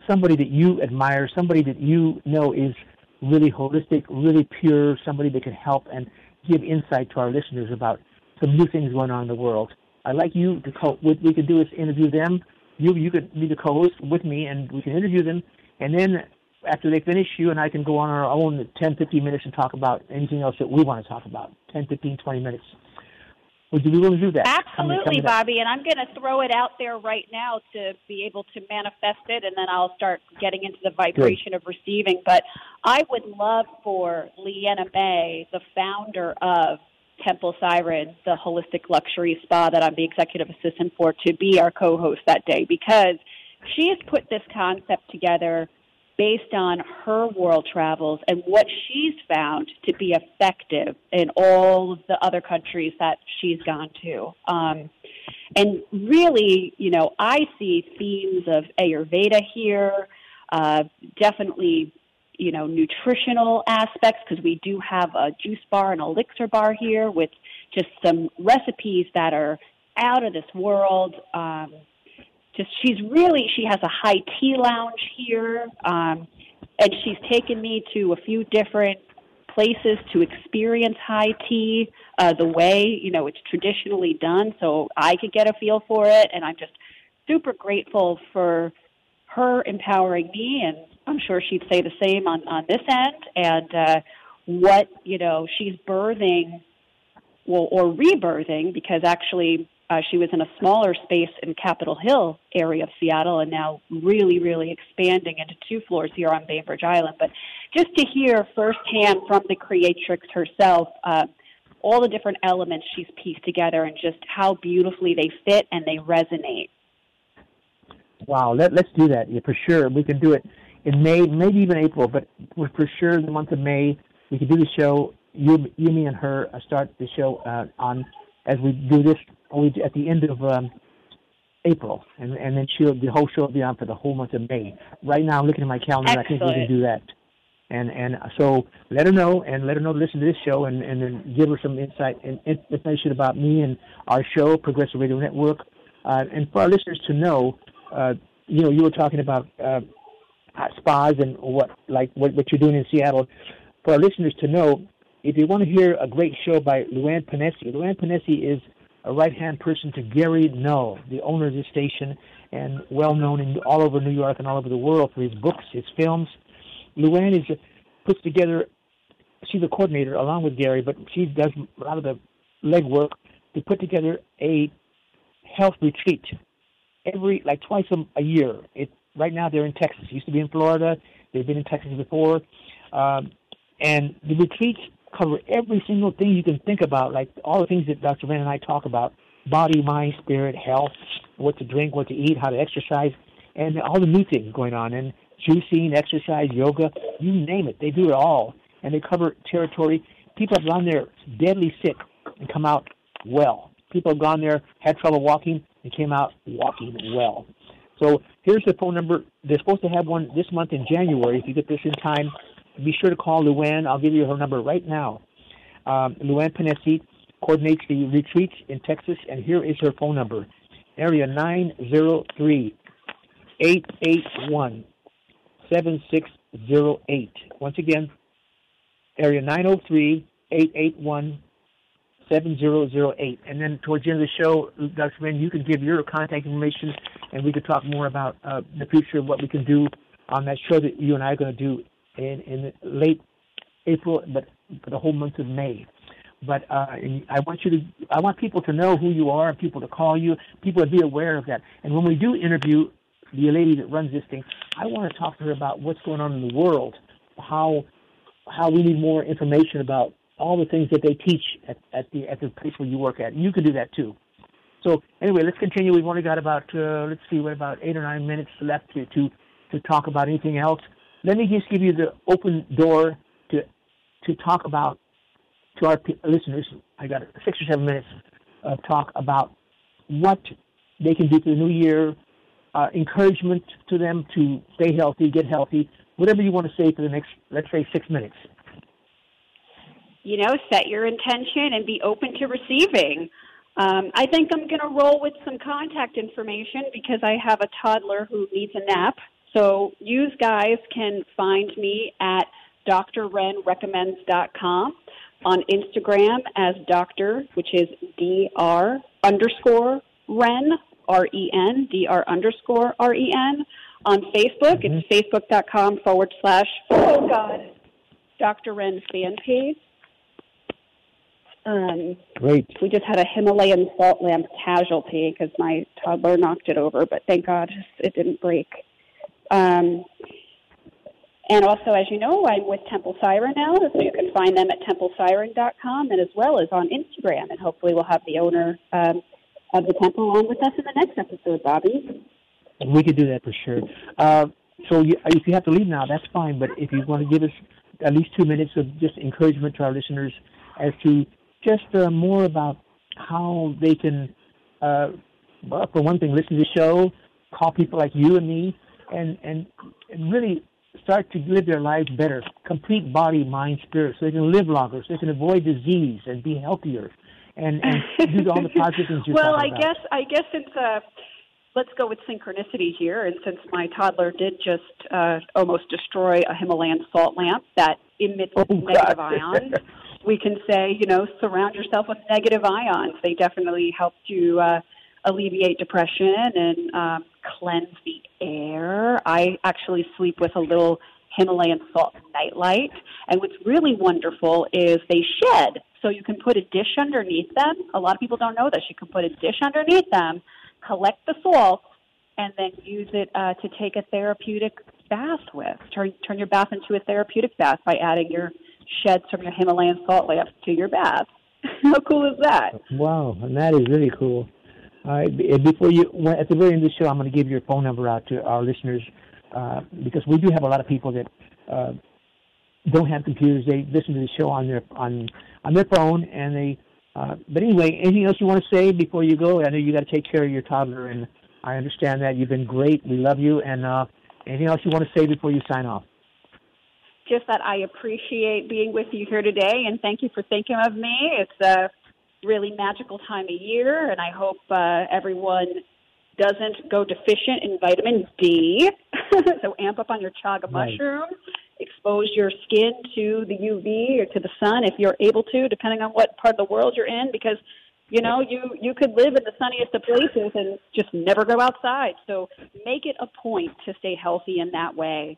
Speaker 1: somebody that you admire, somebody that you know is really holistic, really pure, somebody that can help and give insight to our listeners about some new things going on in the world. I'd like you to co- what we could do is interview them. You you could be the co-host with me, and we can interview them. And then after they finish, you and I can go on our own 10, 15 minutes and talk about anything else that we want to talk about. 10, 15, 20 minutes. Would you be willing to do that?
Speaker 2: Absolutely, Bobby. And I'm going to throw it out there right now to be able to manifest it, and then I'll start getting into the vibration Good. of receiving. But I would love for Leanna May, the founder of Temple Siren, the holistic luxury spa that I'm the executive assistant for, to be our co host that day because she has put this concept together based on her world travels and what she's found to be effective in all of the other countries that she's gone to. Um, and really, you know, I see themes of Ayurveda here, uh, definitely, you know, nutritional aspects because we do have a juice bar and elixir bar here with just some recipes that are out of this world. Um, just she's really she has a high tea lounge here um, and she's taken me to a few different places to experience high tea uh, the way you know it's traditionally done so i could get a feel for it and i'm just super grateful for her empowering me and i'm sure she'd say the same on on this end and uh, what you know she's birthing well or rebirthing because actually uh, she was in a smaller space in Capitol Hill area of Seattle and now really, really expanding into two floors here on Bainbridge Island. But just to hear firsthand from the creatrix herself, uh, all the different elements she's pieced together and just how beautifully they fit and they resonate.
Speaker 1: Wow, let, let's do that yeah, for sure. We can do it in May, maybe even April, but for sure in the month of May, we can do the show. You, you me, and her uh, start the show uh, on as we do this at the end of um, April, and and then she'll the whole show will be on for the whole month of May. Right now, I'm looking at my calendar.
Speaker 2: Excellent.
Speaker 1: I think we can do that. And and so let her know, and let her know to listen to this show, and and then give her some insight and information about me and our show, Progressive Radio Network, uh, and for our listeners to know. Uh, you know, you were talking about uh, spas and what like what what you're doing in Seattle. For our listeners to know, if you want to hear a great show by Luanne Pennesi, Luanne Pennesi is a right-hand person to Gary Null, the owner of the station, and well known in all over New York and all over the world for his books, his films. Luanne is puts together. She's a coordinator along with Gary, but she does a lot of the legwork to put together a health retreat every like twice a, a year. It right now they're in Texas. Used to be in Florida. They've been in Texas before, um, and the retreats cover every single thing you can think about, like all the things that Dr. Van and I talk about body, mind, spirit, health, what to drink, what to eat, how to exercise, and all the new things going on. And juicing, exercise, yoga, you name it. They do it all. And they cover territory. People have gone there deadly sick and come out well. People have gone there, had trouble walking, and came out walking well. So here's the phone number. They're supposed to have one this month in January. If you get this in time, be sure to call Luanne. I'll give you her number right now. Um, Luanne Pennesi coordinates the retreats in Texas, and here is her phone number area 903 881 7608. Once again, area 903 881 7008. And then towards the end of the show, Dr. Van, you can give your contact information and we could talk more about uh, the future of what we can do on that show that you and I are going to do in, in late April, but for the whole month of May. But uh, I want you to, I want people to know who you are, people to call you, people to be aware of that. And when we do interview the lady that runs this thing, I want to talk to her about what's going on in the world, how how we need more information about all the things that they teach at, at the at the place where you work at. You can do that too. So anyway, let's continue. We've only got about uh, let's see, what about eight or nine minutes left to to to talk about anything else let me just give you the open door to to talk about to our listeners. I got six or seven minutes of talk about what they can do for the new year, uh, encouragement to them to stay healthy, get healthy, whatever you want to say for the next, let's say, six minutes.
Speaker 2: You know, set your intention and be open to receiving. Um, I think I'm going to roll with some contact information because I have a toddler who needs a nap. So you guys can find me at drrenrecommends.com, on Instagram as Doctor, which is Dr underscore Ren, R E N, Dr underscore R E N. On Facebook, mm-hmm. it's facebook.com forward slash, oh God, Dr. Ren fan page. Um,
Speaker 1: Great.
Speaker 2: we just had a Himalayan salt lamp casualty because my toddler knocked it over, but thank God it didn't break. Um, and also, as you know, I'm with Temple Siren now, so you can find them at templesiren.com and as well as on Instagram. And hopefully, we'll have the owner um, of the temple on with us in the next episode, Bobby.
Speaker 1: We could do that for sure. Uh, so you, if you have to leave now, that's fine. But if you want to give us at least two minutes of just encouragement to our listeners as to just uh, more about how they can, uh, well, for one thing, listen to the show, call people like you and me, and and, and really start to live their lives better, complete body, mind, spirit, so they can live longer, so they can avoid disease and be healthier, and and do all the positive things you're
Speaker 2: well, I
Speaker 1: about.
Speaker 2: guess I guess it's uh, let's go with synchronicity here, and since my toddler did just uh, almost destroy a Himalayan salt lamp that emits
Speaker 1: Oh,
Speaker 2: negative
Speaker 1: God.
Speaker 2: ions, we can say you know surround yourself with negative ions. They definitely help to uh, alleviate depression and um, cleanse the air. I actually sleep with a little Himalayan salt nightlight. And what's really wonderful is they shed. So you can put a dish underneath them. A lot of people don't know this. You can put a dish underneath them, collect the salt, and then use it uh, to take a therapeutic bath with. Turn, turn your bath into a therapeutic bath by adding your sheds from your Himalayan salt lamp to your bath. How cool is that?
Speaker 1: Wow, and that is really cool. Right, before you, at the very end of the show, I'm going to give your phone number out to our listeners uh, because we do have a lot of people that uh, don't have computers. They listen to the show on their on on their phone, and they. Uh, but anyway, anything else you want to say before you go? I know you got to take care of your toddler, and I understand that you've been great. We love you, and uh, anything else you want to say before you sign off?
Speaker 2: just that I appreciate being with you here today, and thank you for thinking of me. It's a really magical time of year, and I hope uh, everyone doesn't go deficient in vitamin D. so amp up on your chaga
Speaker 1: Right.
Speaker 2: mushroom. Expose your skin to the UV or to the sun if you're able to, depending on what part of the world you're in, because you know you you could live in the sunniest of places and just never go outside. So make it a point to stay healthy in that way.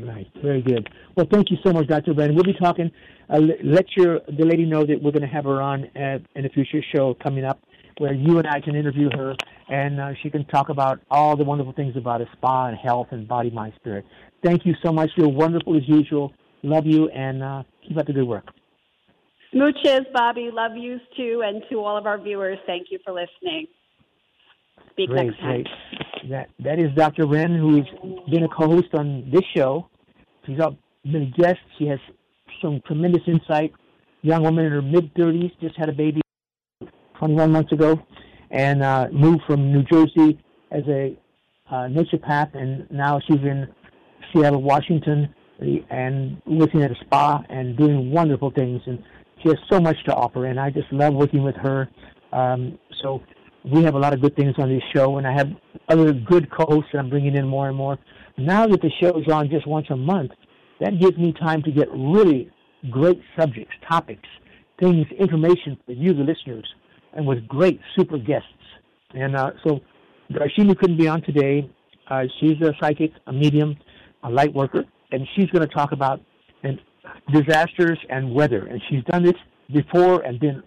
Speaker 1: Right. Very good. Well, thank you so much, Dr. Brandon. We'll be talking. Uh, let your the lady know that we're going to have her on uh, in a future show coming up, where you and I can interview her, and uh, she can talk about all the wonderful things about a spa and health and body, mind, spirit. Thank you so much. You're wonderful as usual. Love you, and uh, keep up the good work.
Speaker 2: Smooches, Bobby. Love yous too, and to all of our viewers, thank you for listening. Speak
Speaker 1: Great,
Speaker 2: next time.
Speaker 1: great. That that is Dr. Ren, who's been a co-host on this show. She's been a guest. She has some tremendous insight. Young woman in her mid 30s, just had a baby 21 months ago, and uh, moved from New Jersey as a uh, naturopath, and now she's in Seattle, Washington, and working at a spa and doing wonderful things. And she has so much to offer, and I just love working with her. Um, so we have a lot of good things on this show, and I have other good co-hosts that I'm bringing in more and more. Now that the show is on just once a month, that gives me time to get really great subjects, topics, things, information for you, the listeners, and with great super guests. And uh, so Darshini couldn't be on today. Uh, she's a psychic, a medium, a light worker, and she's going to talk about and disasters and weather. And she's done this before and been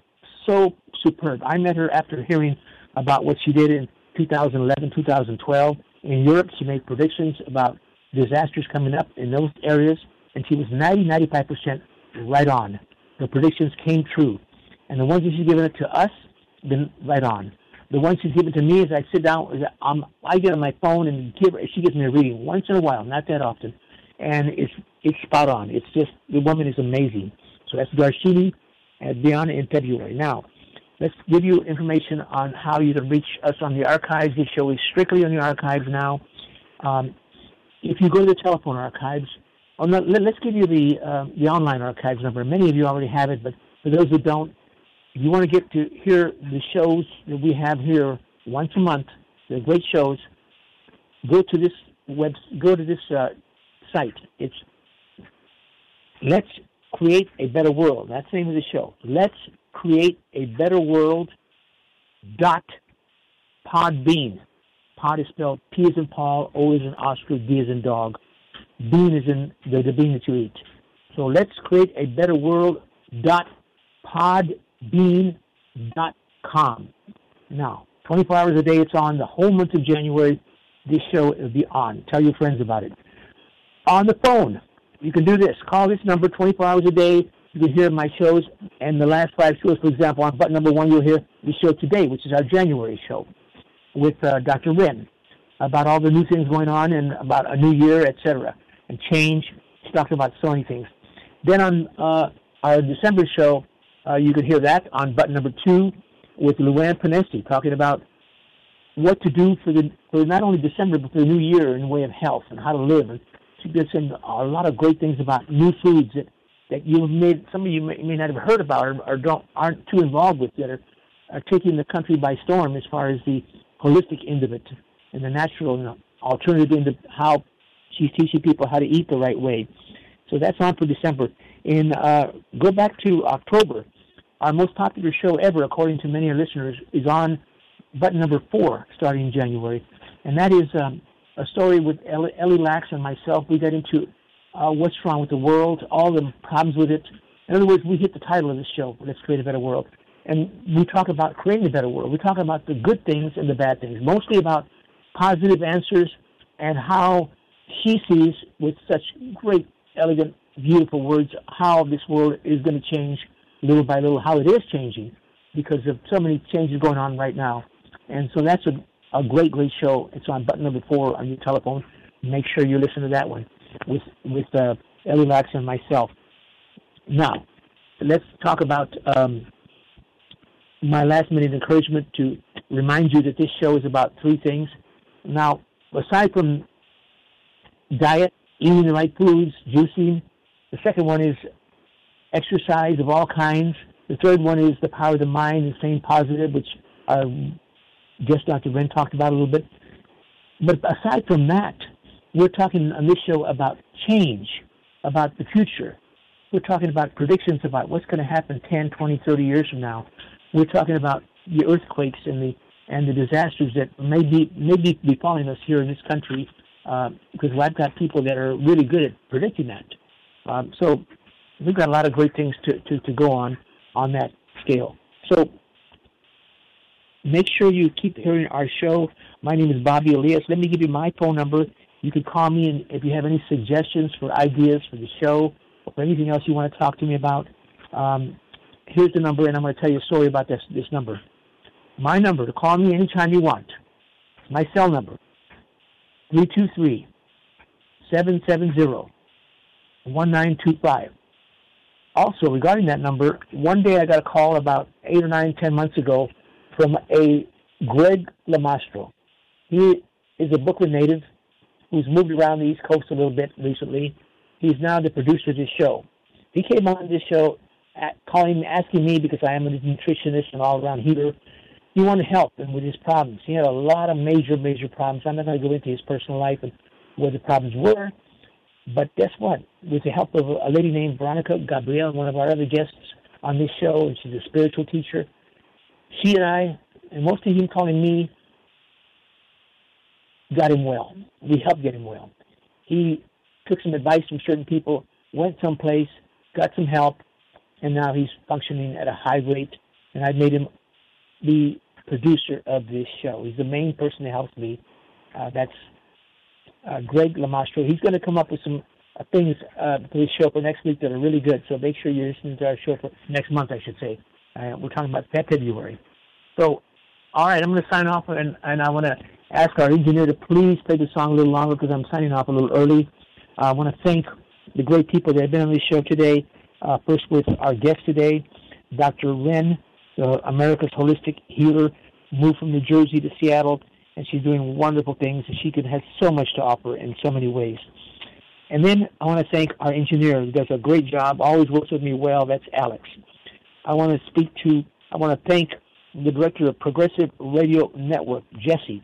Speaker 1: so superb. I met her after hearing about what she did in 2011, 2012 in Europe. She made predictions about disasters coming up in those areas, and she was 90, 95% right on. The predictions came true. And the ones that she's given to us, been right on. The ones she's given to me is I sit down, is um, I get on my phone and give her, she gives me a reading once in a while, not that often. And it's, it's spot on. It's just, the woman is amazing. So that's Darshini at Diana in February. Now, let's give you information on how you can reach us on the archives. This show is strictly on the archives now. Um, if you go to the telephone archives, oh, no, let, us give you the uh, the online archives number. Many of you already have it, but for those who don't, if you want to get to hear the shows that we have here once a month, they're great shows. Go to this web, go to this uh, site. It's Let's Create a Better World. That's the name of the show. Let's Create a Better World. Dot Podbean. Pod is spelled P is in Paul, O is in Oscar, D is in dog. Bean is in the, the bean that you eat. So let's create a better world. Dot podbean dot com. Now, 24 hours a day it's on. The whole month of January, this show will be on. Tell your friends about it. On the phone, you can do this. Call this number 24 hours a day. You can hear my shows and the last five shows. For example, on button number one, you'll hear the show today, which is our January show with uh, Dr. Ren about all the new things going on and about a new year, etc. And change. She's talking about so many things. Then on uh, our December show, uh, you can hear that on button number two with Luanne Panesti talking about what to do for the for not only December but for the new year in the way of health and how to live. And she did some a lot of great things about new foods that that you made some of you may, may not have heard about or, or don't aren't too involved with that are, are taking the country by storm as far as the holistic end of it and the natural and alternative end of how she's teaching people how to eat the right way. So that's on for December. And uh, go back to October, our most popular show ever, according to many of our listeners, is on button number four, starting in January, and that is um, a story with Ellie, Ellie Lax and myself. We get into uh, what's wrong with the world, all the problems with it. In other words, we hit the title of the show, Let's Create a Better World. And we talk about creating a better world. We talk about the good things and the bad things, mostly about positive answers and how she sees, with such great, elegant, beautiful words, how this world is going to change little by little, how it is changing because of so many changes going on right now. And so that's a, a great, great show. It's on button number four on your telephone. Make sure you listen to that one with with uh, Ellie Lax and myself. Now, let's talk about um, my last minute encouragement to remind you that this show is about three things. Now, aside from diet, eating the right foods, juicing, the second one is exercise of all kinds. The third one is the power of the mind and staying positive, which our guest Dr. Ren talked about a little bit. But aside from that, we're talking on this show about change, about the future. We're talking about predictions about what's going to happen 10, 20, 30 years from now. We're talking about the earthquakes and the and the disasters that may be may be befalling us here in this country, uh, because I've got people that are really good at predicting that. Um, so we've got a lot of great things to, to, to go on on that scale. So make sure you keep hearing our show. My name is Bobby Elias. Let me give you my phone number. You can call me and if you have any suggestions for ideas for the show or anything else you want to talk to me about. Um, here's the number, and I'm going to tell you a story about this this number. My number to call me anytime you want. My cell number 323 770 1925. Also, regarding that number, one day I got a call about eight or nine, ten months ago from a Greg Lamastro. He is a Brooklyn native who's moved around the East Coast a little bit recently. He's now the producer of this show. He came on this show at, calling, asking me because I am a nutritionist and all-around healer. He wanted help and with his problems. He had a lot of major, major problems. I'm not going to go into his personal life and where the problems were, but guess what? With the help of a lady named Veronica Gabriel, one of our other guests on this show, and she's a spiritual teacher, she and I, and mostly him calling me, got him well. We helped get him well. He took some advice from certain people, went someplace, got some help, and now he's functioning at a high rate. And I made him the producer of this show. He's the main person that helps me. Uh, that's uh, Greg Lamastro. He's going to come up with some uh, things uh, for this show for next week that are really good. So make sure you're listening to our show for next month, I should say. Uh, we're talking about February. So, all right, I'm going to sign off, and, and I want to ask our engineer to please play the song a little longer because I'm signing off a little early. Uh, I want to thank the great people that have been on this show today. Uh, first, with our guest today, Dr. Ren, the America's Holistic Healer, moved from New Jersey to Seattle, and she's doing wonderful things, and she can has so much to offer in so many ways. And then I want to thank our engineer who does a great job, always works with me well. That's Alex. I want to speak to, I want to thank the director of Progressive Radio Network, Jesse.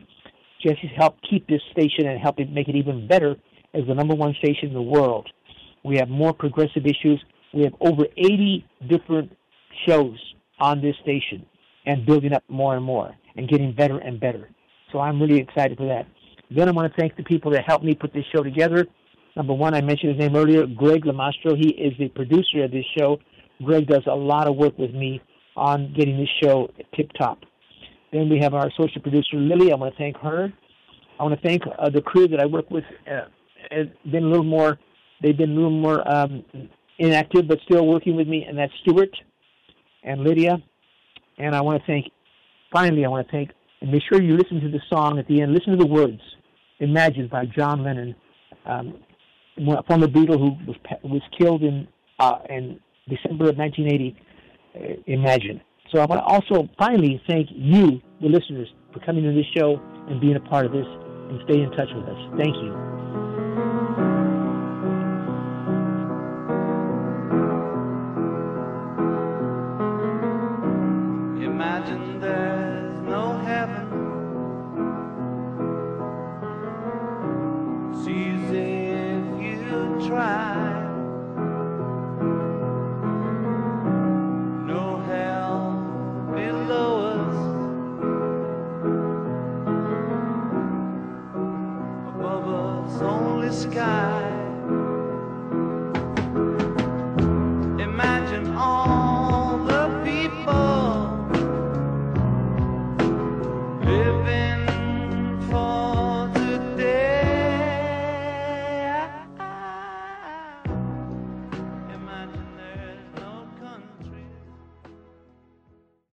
Speaker 1: Jesse's helped keep this station and helped it make it even better as the number one station in the world. We have more progressive issues. We have over 80 different shows on this station and building up more and more and getting better and better. So I'm really excited for that. Then I want to thank the people that helped me put this show together. Number one, I mentioned his name earlier, Greg Lamastro. He is the producer of this show. Greg does a lot of work with me on getting this show tip top. Then we have our social producer Lily. I want to thank her. I want to thank uh, the crew that I work with. Uh, has been a little more. They've been a little more um, inactive, but still working with me, and that's Stuart and Lydia. And I want to thank. Finally, I want to thank. And make sure you listen to the song at the end. Listen to the words. Imagine by John Lennon, um, the Beatle who was was killed in uh, in December of 1980. Uh, Imagine. So I want to also finally thank you, the listeners, for coming to this show and being a part of this and stay in touch with us. Thank you.